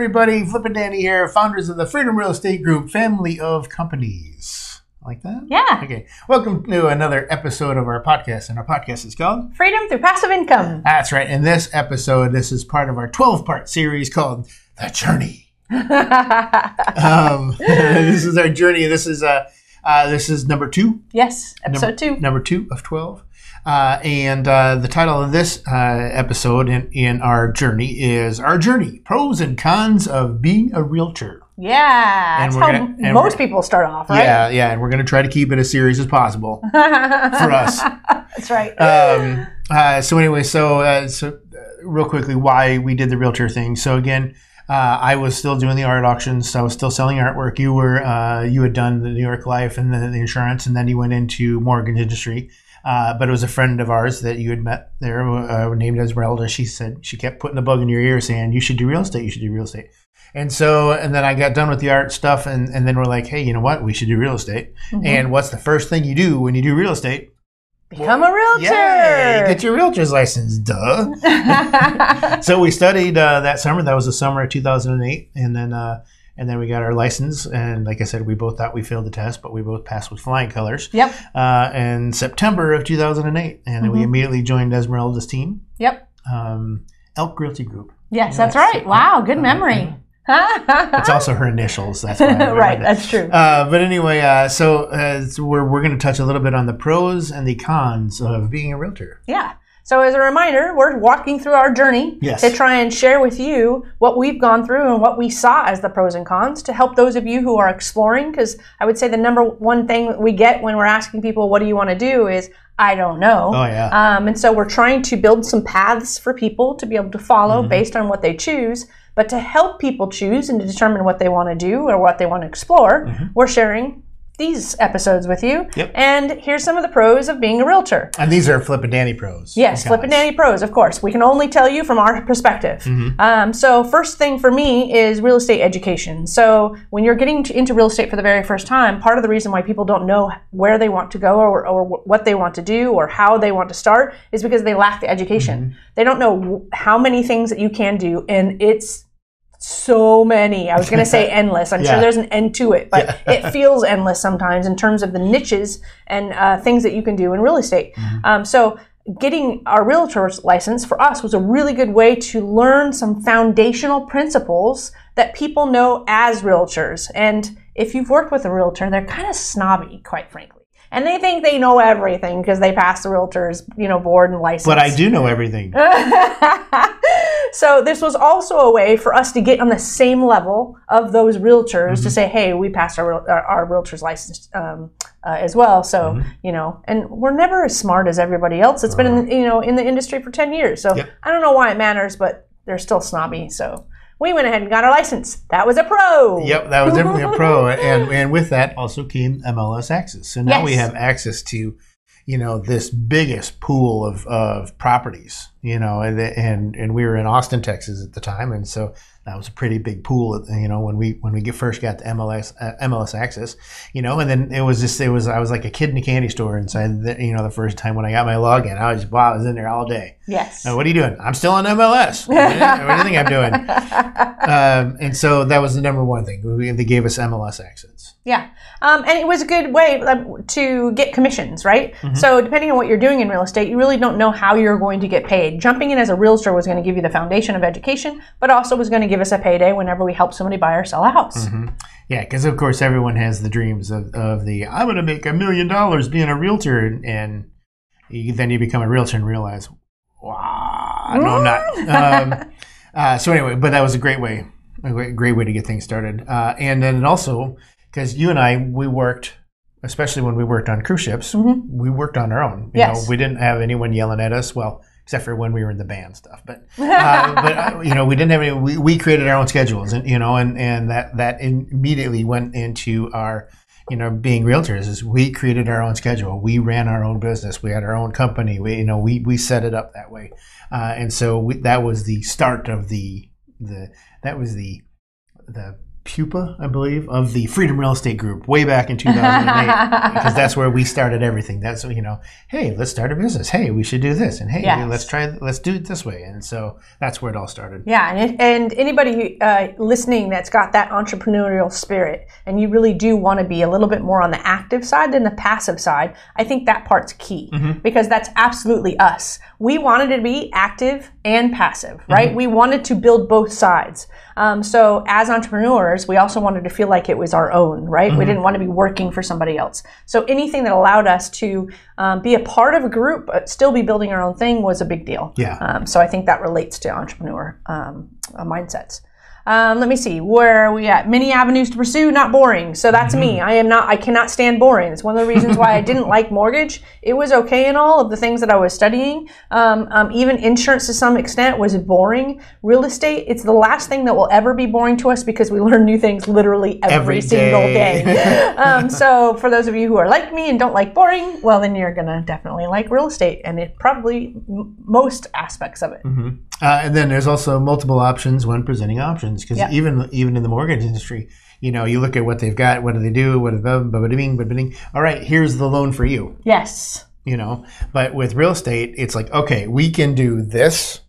everybody. Flip and Danny here, founders of the Freedom Real Estate Group family of companies. Like that? Yeah. Okay. Welcome to another episode of our podcast, and our podcast is called. Freedom through passive income. That's right. In this episode, this is part of our 12 part series called The Journey. Um, this is our journey. This is uh, uh, this is number two. yes, episode number, two. Number two of 12. Uh, and uh, the title of this uh, episode in, in our journey is Our Journey Pros and Cons of Being a Realtor. Yeah, And that's how gonna- most people start off, right? Yeah, yeah. And we're going to try to keep it as serious as possible for us. That's right. Um, uh, so, anyway, so, uh, so uh, real quickly, why we did the realtor thing. So, again, uh, I was still doing the art auctions. I was still selling artwork. You were, uh, you had done the New York Life and the, the insurance, and then you went into mortgage industry. Uh, but it was a friend of ours that you had met there, uh, named Esmeralda. She said she kept putting the bug in your ear, saying you should do real estate. You should do real estate. And so, and then I got done with the art stuff, and, and then we're like, hey, you know what? We should do real estate. And what's the first thing you do when you do real estate? Become a realtor. Yay! Get your realtor's license, duh. so we studied uh, that summer. That was the summer of 2008, and then uh, and then we got our license. And like I said, we both thought we failed the test, but we both passed with flying colors. yep. Uh, in September of 2008, and then we immediately joined Esmeralda's team, Yep. um, Elk Realty Group. Yes, that's Yes. right. Wow, good Uh, memory. It's also her initials. That's why right, that. that's true. Uh, but anyway, uh, so, uh, so we're, we're going to touch a little bit on the pros and the cons of being a realtor. Yeah. So as a reminder, we're walking through our journey Yes. to try and share with you what we've gone through and what we saw as the pros and cons to help those of you who are exploring. Because I would say the number one thing we get when we're asking people, "What do you want to do?" is I don't know. Oh, yeah. Um, and so we're trying to build some paths for people to be able to follow Mm-hmm. based on what they choose. But to help people choose and to determine what they want to do or what they want to explore, we're sharing these episodes with you. Yep. And here's some of the pros of being a realtor. And these are Flip and Danny pros. Yes, Flip and. Danny pros, of course. We can only tell you from our perspective. Mm-hmm. Um, so, first thing for me is real estate education. So, when you're getting to- into real estate for the very first time, part of the reason why people don't know where they want to go or, or what they want to do or how they want to start is because they lack the education. Mm-hmm. They don't know how many things that you can do, and it's so many. I was going to say endless. I'm Yeah. sure there's an end to it, but it feels endless sometimes in terms of the niches and uh, things that you can do in real estate. Um, so, getting our realtor's license for us was a really good way to learn some foundational principles that people know as realtors. And if you've worked with a realtor, they're kind of snobby, quite frankly. And they think they know everything because they passed the realtor's, you know, board and license. But I do know everything. so this was also a way for us to get on the same level of those realtors to say, "Hey, we passed our our, our realtor's license um, uh, as well." So you know, and we're never as smart as everybody else. It's been in, you know in the industry for ten years. So Yep. I don't know why it matters, but they're still snobby. So we went ahead and got our license. That was a pro. Yep, that was definitely a pro, and and with that also came MLS Access. So now we have access to, you know, this biggest pool of, of properties. You know, and, and and we were in Austin, Texas at the time, and so that was a pretty big pool. You know, when we when we get, first got the MLS uh, MLS Access, you know, and then it was just it was I was like a kid in a candy store inside. The, you know, the first time when I got my login, I was wow, I was in there all day. Yes. Uh, what are you doing? I'm still on MLS. what do you think I'm doing? Um, and so that was the number one thing. We, they gave us MLS access. Yeah. Um, and it was a good way to get commissions, right? So, depending on what you're doing in real estate, you really don't know how you're going to get paid. Jumping in as a realtor was going to give you the foundation of education, but also was going to give us a payday whenever we help somebody buy or sell a house. Yeah, because of course everyone has the dreams of, of the I'm going to make a million dollars being a realtor, and, and you, then you become a realtor and realize, no, I'm not. Um, uh, so anyway, but that was a great way, a great, great way to get things started. Uh, and then also because you and I we worked. Especially when we worked on cruise ships, we worked on our own. You Yes. know, we didn't have anyone yelling at us. Well, except for when we were in the band stuff. But uh, but uh, you know, we didn't have any. We, we created our own schedules, and you know, and and that that immediately went into our you know being realtors. Is we created our own schedule. We ran our own business. We had our own company. We you know we we set it up that way, uh, and so we, that was the start of the the that was the the pupa, I believe, of the Freedom Real Estate Group way back in 2008 because that's where we started everything. That's you know, hey, let's start a business. Hey, we should do this, and hey, Yes. let's try, let's do it this way. And so that's where it all started. Yeah, and, it, and anybody uh, listening that's got that entrepreneurial spirit and you really do want to be a little bit more on the active side than the passive side, I think that part's key because that's absolutely us. We wanted to be active and passive, right? We wanted to build both sides. Um, so as entrepreneurs, we also wanted to feel like it was our own, right? We didn't want to be working for somebody else. So anything that allowed us to um, be a part of a group but still be building our own thing was a big deal. Yeah. Um, so I think that relates to entrepreneur um, uh, mindsets. Um, let me see. Where are we at? Many avenues to pursue, not boring. So that's me. I am not. I cannot stand boring. It's one of the reasons why I didn't like mortgage. It was okay in all of the things that I was studying. Um, um, even insurance to some extent was boring. Real estate. It's the last thing that will ever be boring to us because we learn new things literally every, Every single day. day. um, so for those of you who are like me and don't like boring, well then you're gonna definitely like real estate and it probably m- most aspects of it. Uh, and then there's also multiple options when presenting options because even even in the mortgage industry, you know, you look at what they've got, what do they do, what bing. All right, here's the loan for you. Yes. You know, but with real estate, it's like okay, we can do this,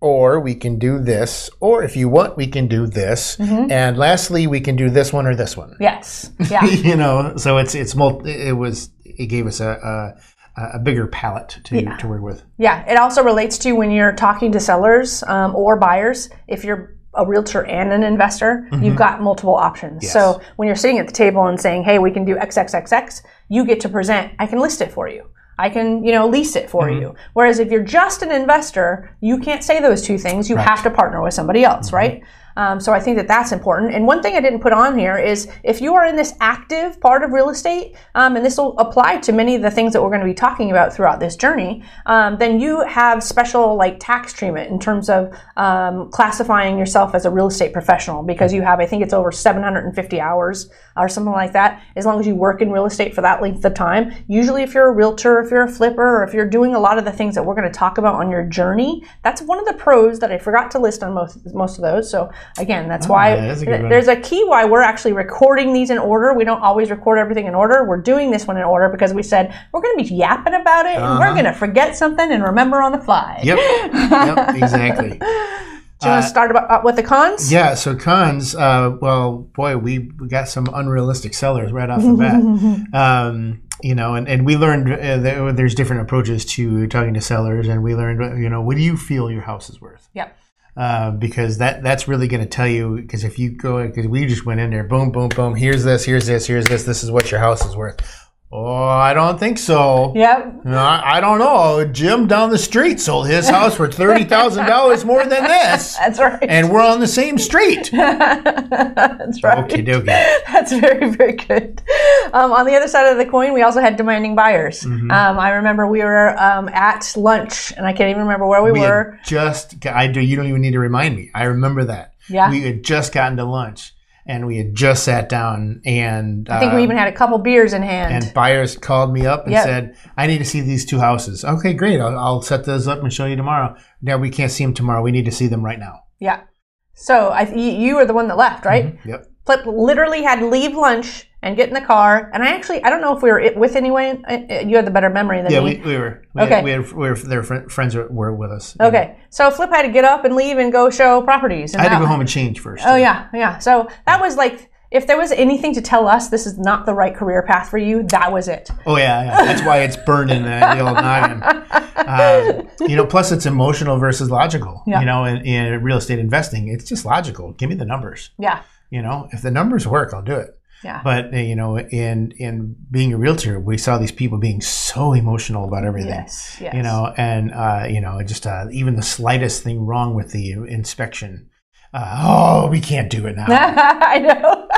or we can do this, or if you want, we can do this, and lastly, we can do this one or this one. Yes. Yeah. you know, so it's it's multi, it was it gave us a a, bigger palette to to work with. Yeah, it also relates to when you're talking to sellers um, or buyers. If you're a realtor and an investor, mm-hmm. you've got multiple options. So when you're sitting at the table and saying, "Hey, we can do XXXX," you get to present. I can list it for you. I can, you know, lease it for mm-hmm. you. Whereas if you're just an investor, you can't say those two things. You have to partner with somebody else, mm-hmm. right? Um, so I think that that's important. And one thing I didn't put on here is if you are in this active part of real estate, um, and this will apply to many of the things that we're going to be talking about throughout this journey, um, then you have special like tax treatment in terms of um, classifying yourself as a real estate professional because you have, I think it's over 750 hours or something like that. As long as you work in real estate for that length of time, usually if you're a realtor, if you're a flipper, or if you're doing a lot of the things that we're going to talk about on your journey, that's one of the pros that I forgot to list on most most of those. So again, that's why yeah, that's a there's a key why we're actually recording these in order. We don't always record everything in order. We're doing this one in order because we said we're going to be yapping about it and we're going to forget something and remember on the fly. Yep, yep, exactly. Do you want to start about, uh, with the cons? Yeah, so cons, uh, well, boy, we, we got some unrealistic sellers right off the bat. um, you know, and, and we learned uh, there's different approaches to talking to sellers, and we learned, you know, what do you feel your house is worth? Yep. Uh, because that that's really going to tell you. Because if you go, because we just went in there, boom, boom, boom. Here's this, here's this, here's this. This is what your house is worth. Oh, I don't think so. Yep. No, I I don't know. Jim down the street sold his house for thirty thousand dollars more than this, That's right. and we're on the same street. That's right. Okay, dokie. That's very, very good. Um, on the other side of the coin, we also had demanding buyers. Mm-hmm. Um, I remember we were um, at lunch, and I can't even remember where we, We were. just. I do. You don't even need to remind me. I remember that. Yeah. We had just gotten to lunch, and we had just sat down, and I think we um, even had a couple beers in hand. and buyers called me up and Yep. said, "I need to see these two houses." Okay, great. I'll, I'll set those up and show you tomorrow. Now we can't see them tomorrow. We need to see them right now. yeah. So I, you, you were the one that left, right? Mm-hmm. Yep. Flip literally had to leave lunch and get in the car. And I actually, I don't know if we were with anyone. You had the better memory than Yeah, me. we, we were. We Okay. Had, we had. We were. Their fr- friends were, were with us. okay. So Flip had to get up and leave and go show properties. And I had to go home and change first. Oh yeah, yeah. So that was like, if there was anything to tell us this is not the right career path for you, that was it. Oh yeah, yeah. That's why it's burned in the, the old noggin. Um, you know, plus it's emotional versus logical. Yeah. You know, in, in real estate investing, it's just logical. Give me the numbers. Yeah, You know, if the numbers work, I'll do it. yeah. But uh, you know, in in being a realtor, we saw these people being so emotional about everything. Yes, yes. You know, and uh, you know, just uh, even the slightest thing wrong with the inspection. Uh, oh, we can't do it now. I know.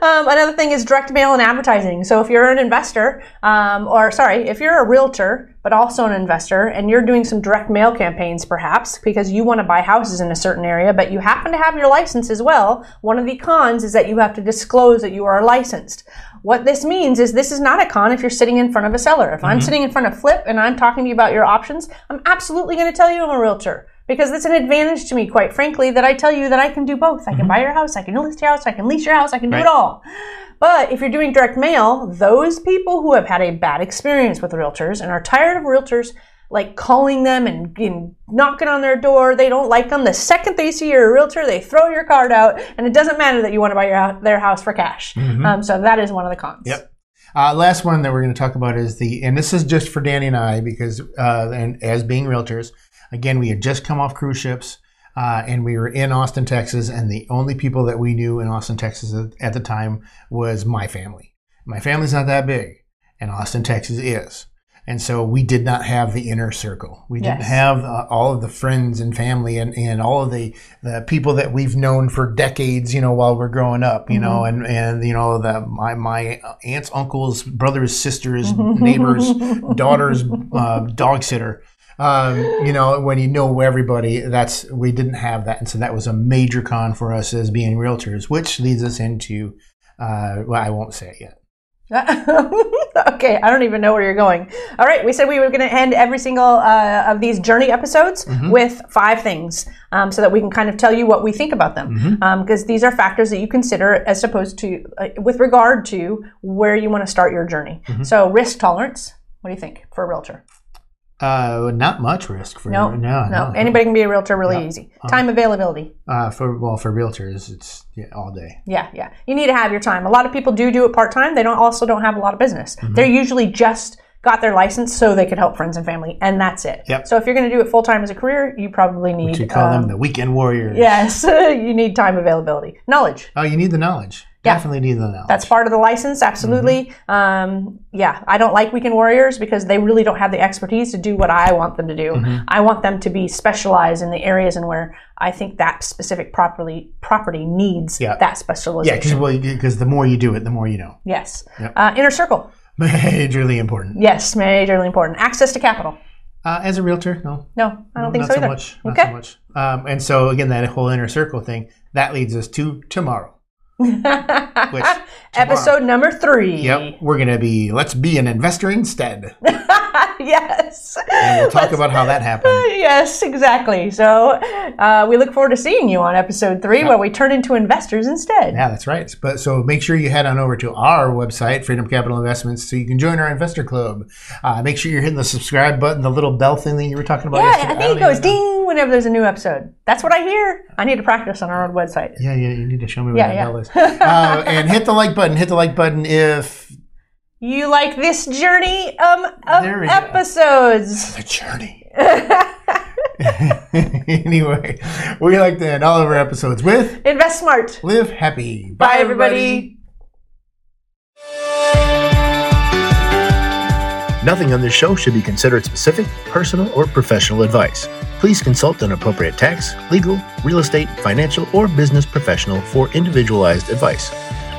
um, another thing is direct mail and advertising. So if you're an investor, um, or sorry, if you're a realtor but also an investor, and you're doing some direct mail campaigns, perhaps because you want to buy houses in a certain area, but you happen to have your license as well, one of the cons is that you have to disclose that you are licensed. What this means is this is not a con if you're sitting in front of a seller. If I'm mm-hmm. sitting in front of Flip and I'm talking to you about your options, I'm absolutely going to tell you I'm a realtor because it's an advantage to me, quite frankly, that I tell you that I can do both. I can buy your house, I can list your house, I can lease your house, I can do it Mm-hmm. All. But if you're doing direct mail, those people who have had a bad experience with realtors and are tired of realtors like calling them and, and knocking on their door, they don't like them. The second they see you're a realtor, they throw your card out, and it doesn't matter that you want to buy your, their house for cash. Um, so that is one of the cons. Mm-hmm. Yep. Uh, last one that we're going to talk about is the, and this is just for Danny and I because, uh, and as being realtors, again, we had just come off cruise ships. Uh, and we were in Austin, Texas, and the only people that we knew in Austin, Texas at, the time was my family. My family's not that big, and Austin, Texas is. And so we did not have the inner circle. We didn't have uh, all of the friends and family and, and all of the, the people that we've known for decades, you know, while we're growing up, you know, and, and, you know, the, my, my aunts, uncles, brothers, sisters, neighbors, daughters, uh, dog sitter. Um, you know, when you know everybody, that's, we didn't have that. And so that was a major con for us as being realtors, which leads us into, uh, well, I won't say it yet. okay, I don't even know where you're going. All right, we said we were going to end every single uh, of these journey episodes with five things um, so that we can kind of tell you what we think about them. Because these are factors that you consider as opposed to, uh, with regard to where you want to start your journey. So, risk tolerance. What do you think for a realtor? Uh, not much risk for No, no, no. Anybody can be a realtor really easy. Time availability. Uh, for well, for realtors, it's yeah, all day. Yeah, yeah. You need to have your time. A lot of people do do it part time. They don't also don't have a lot of business. Mm-hmm. They're usually just got their license so they could help friends and family, and that's it. Yep. So if you're going to do it full time as a career, you probably need. To call um, them the weekend warriors. yes, you need time availability, knowledge. Oh, you need the knowledge. Yeah. Definitely need the knowledge. That's part of the license, absolutely. Mm-hmm. Um, yeah, I don't like weekend warriors because they really don't have the expertise to do what I want them to do. Mm-hmm. I want them to be specialized in the areas and where I think that specific property property needs Yeah. that specialization. yeah, because well, because the more you do it, the more you know. Yes. Uh, inner circle. Majorly important. Yes, majorly important. Access to capital. Uh, as a realtor, no, No, I don't think not so either. much. Not Okay. so much. Um, and so again, that whole inner circle thing that leads us to tomorrow. Which Episode number three. yep, we're gonna be let's be an investor instead. yes. And we'll talk about how that happened. Yes, exactly. So uh, we look forward to seeing you on episode three where we turn into investors instead. Yeah, that's right. But so make sure you head on over to our website, Freedom Capital Investments, so you can join our investor club. Uh, make sure you're hitting the subscribe button, the little bell thing that you were talking about. Yeah, yesterday. I think it don't goes know. Ding whenever there's a new episode. That's what I hear. I need to practice on our own website. Yeah, yeah, you need to show me where Yeah, that yeah. bell is. Uh, and hit the like button. Hit the like button if You like this journey um, of There we go. episodes. the journey. anyway, we like to end all of our episodes with Invest smart. live happy. Bye, everybody. Nothing on this show should be considered specific, personal, or professional advice. Please consult an appropriate tax, legal, real estate, financial, or business professional for individualized advice.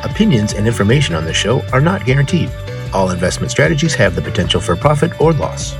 Opinions and information on this show are not guaranteed. All investment strategies have the potential for profit or loss.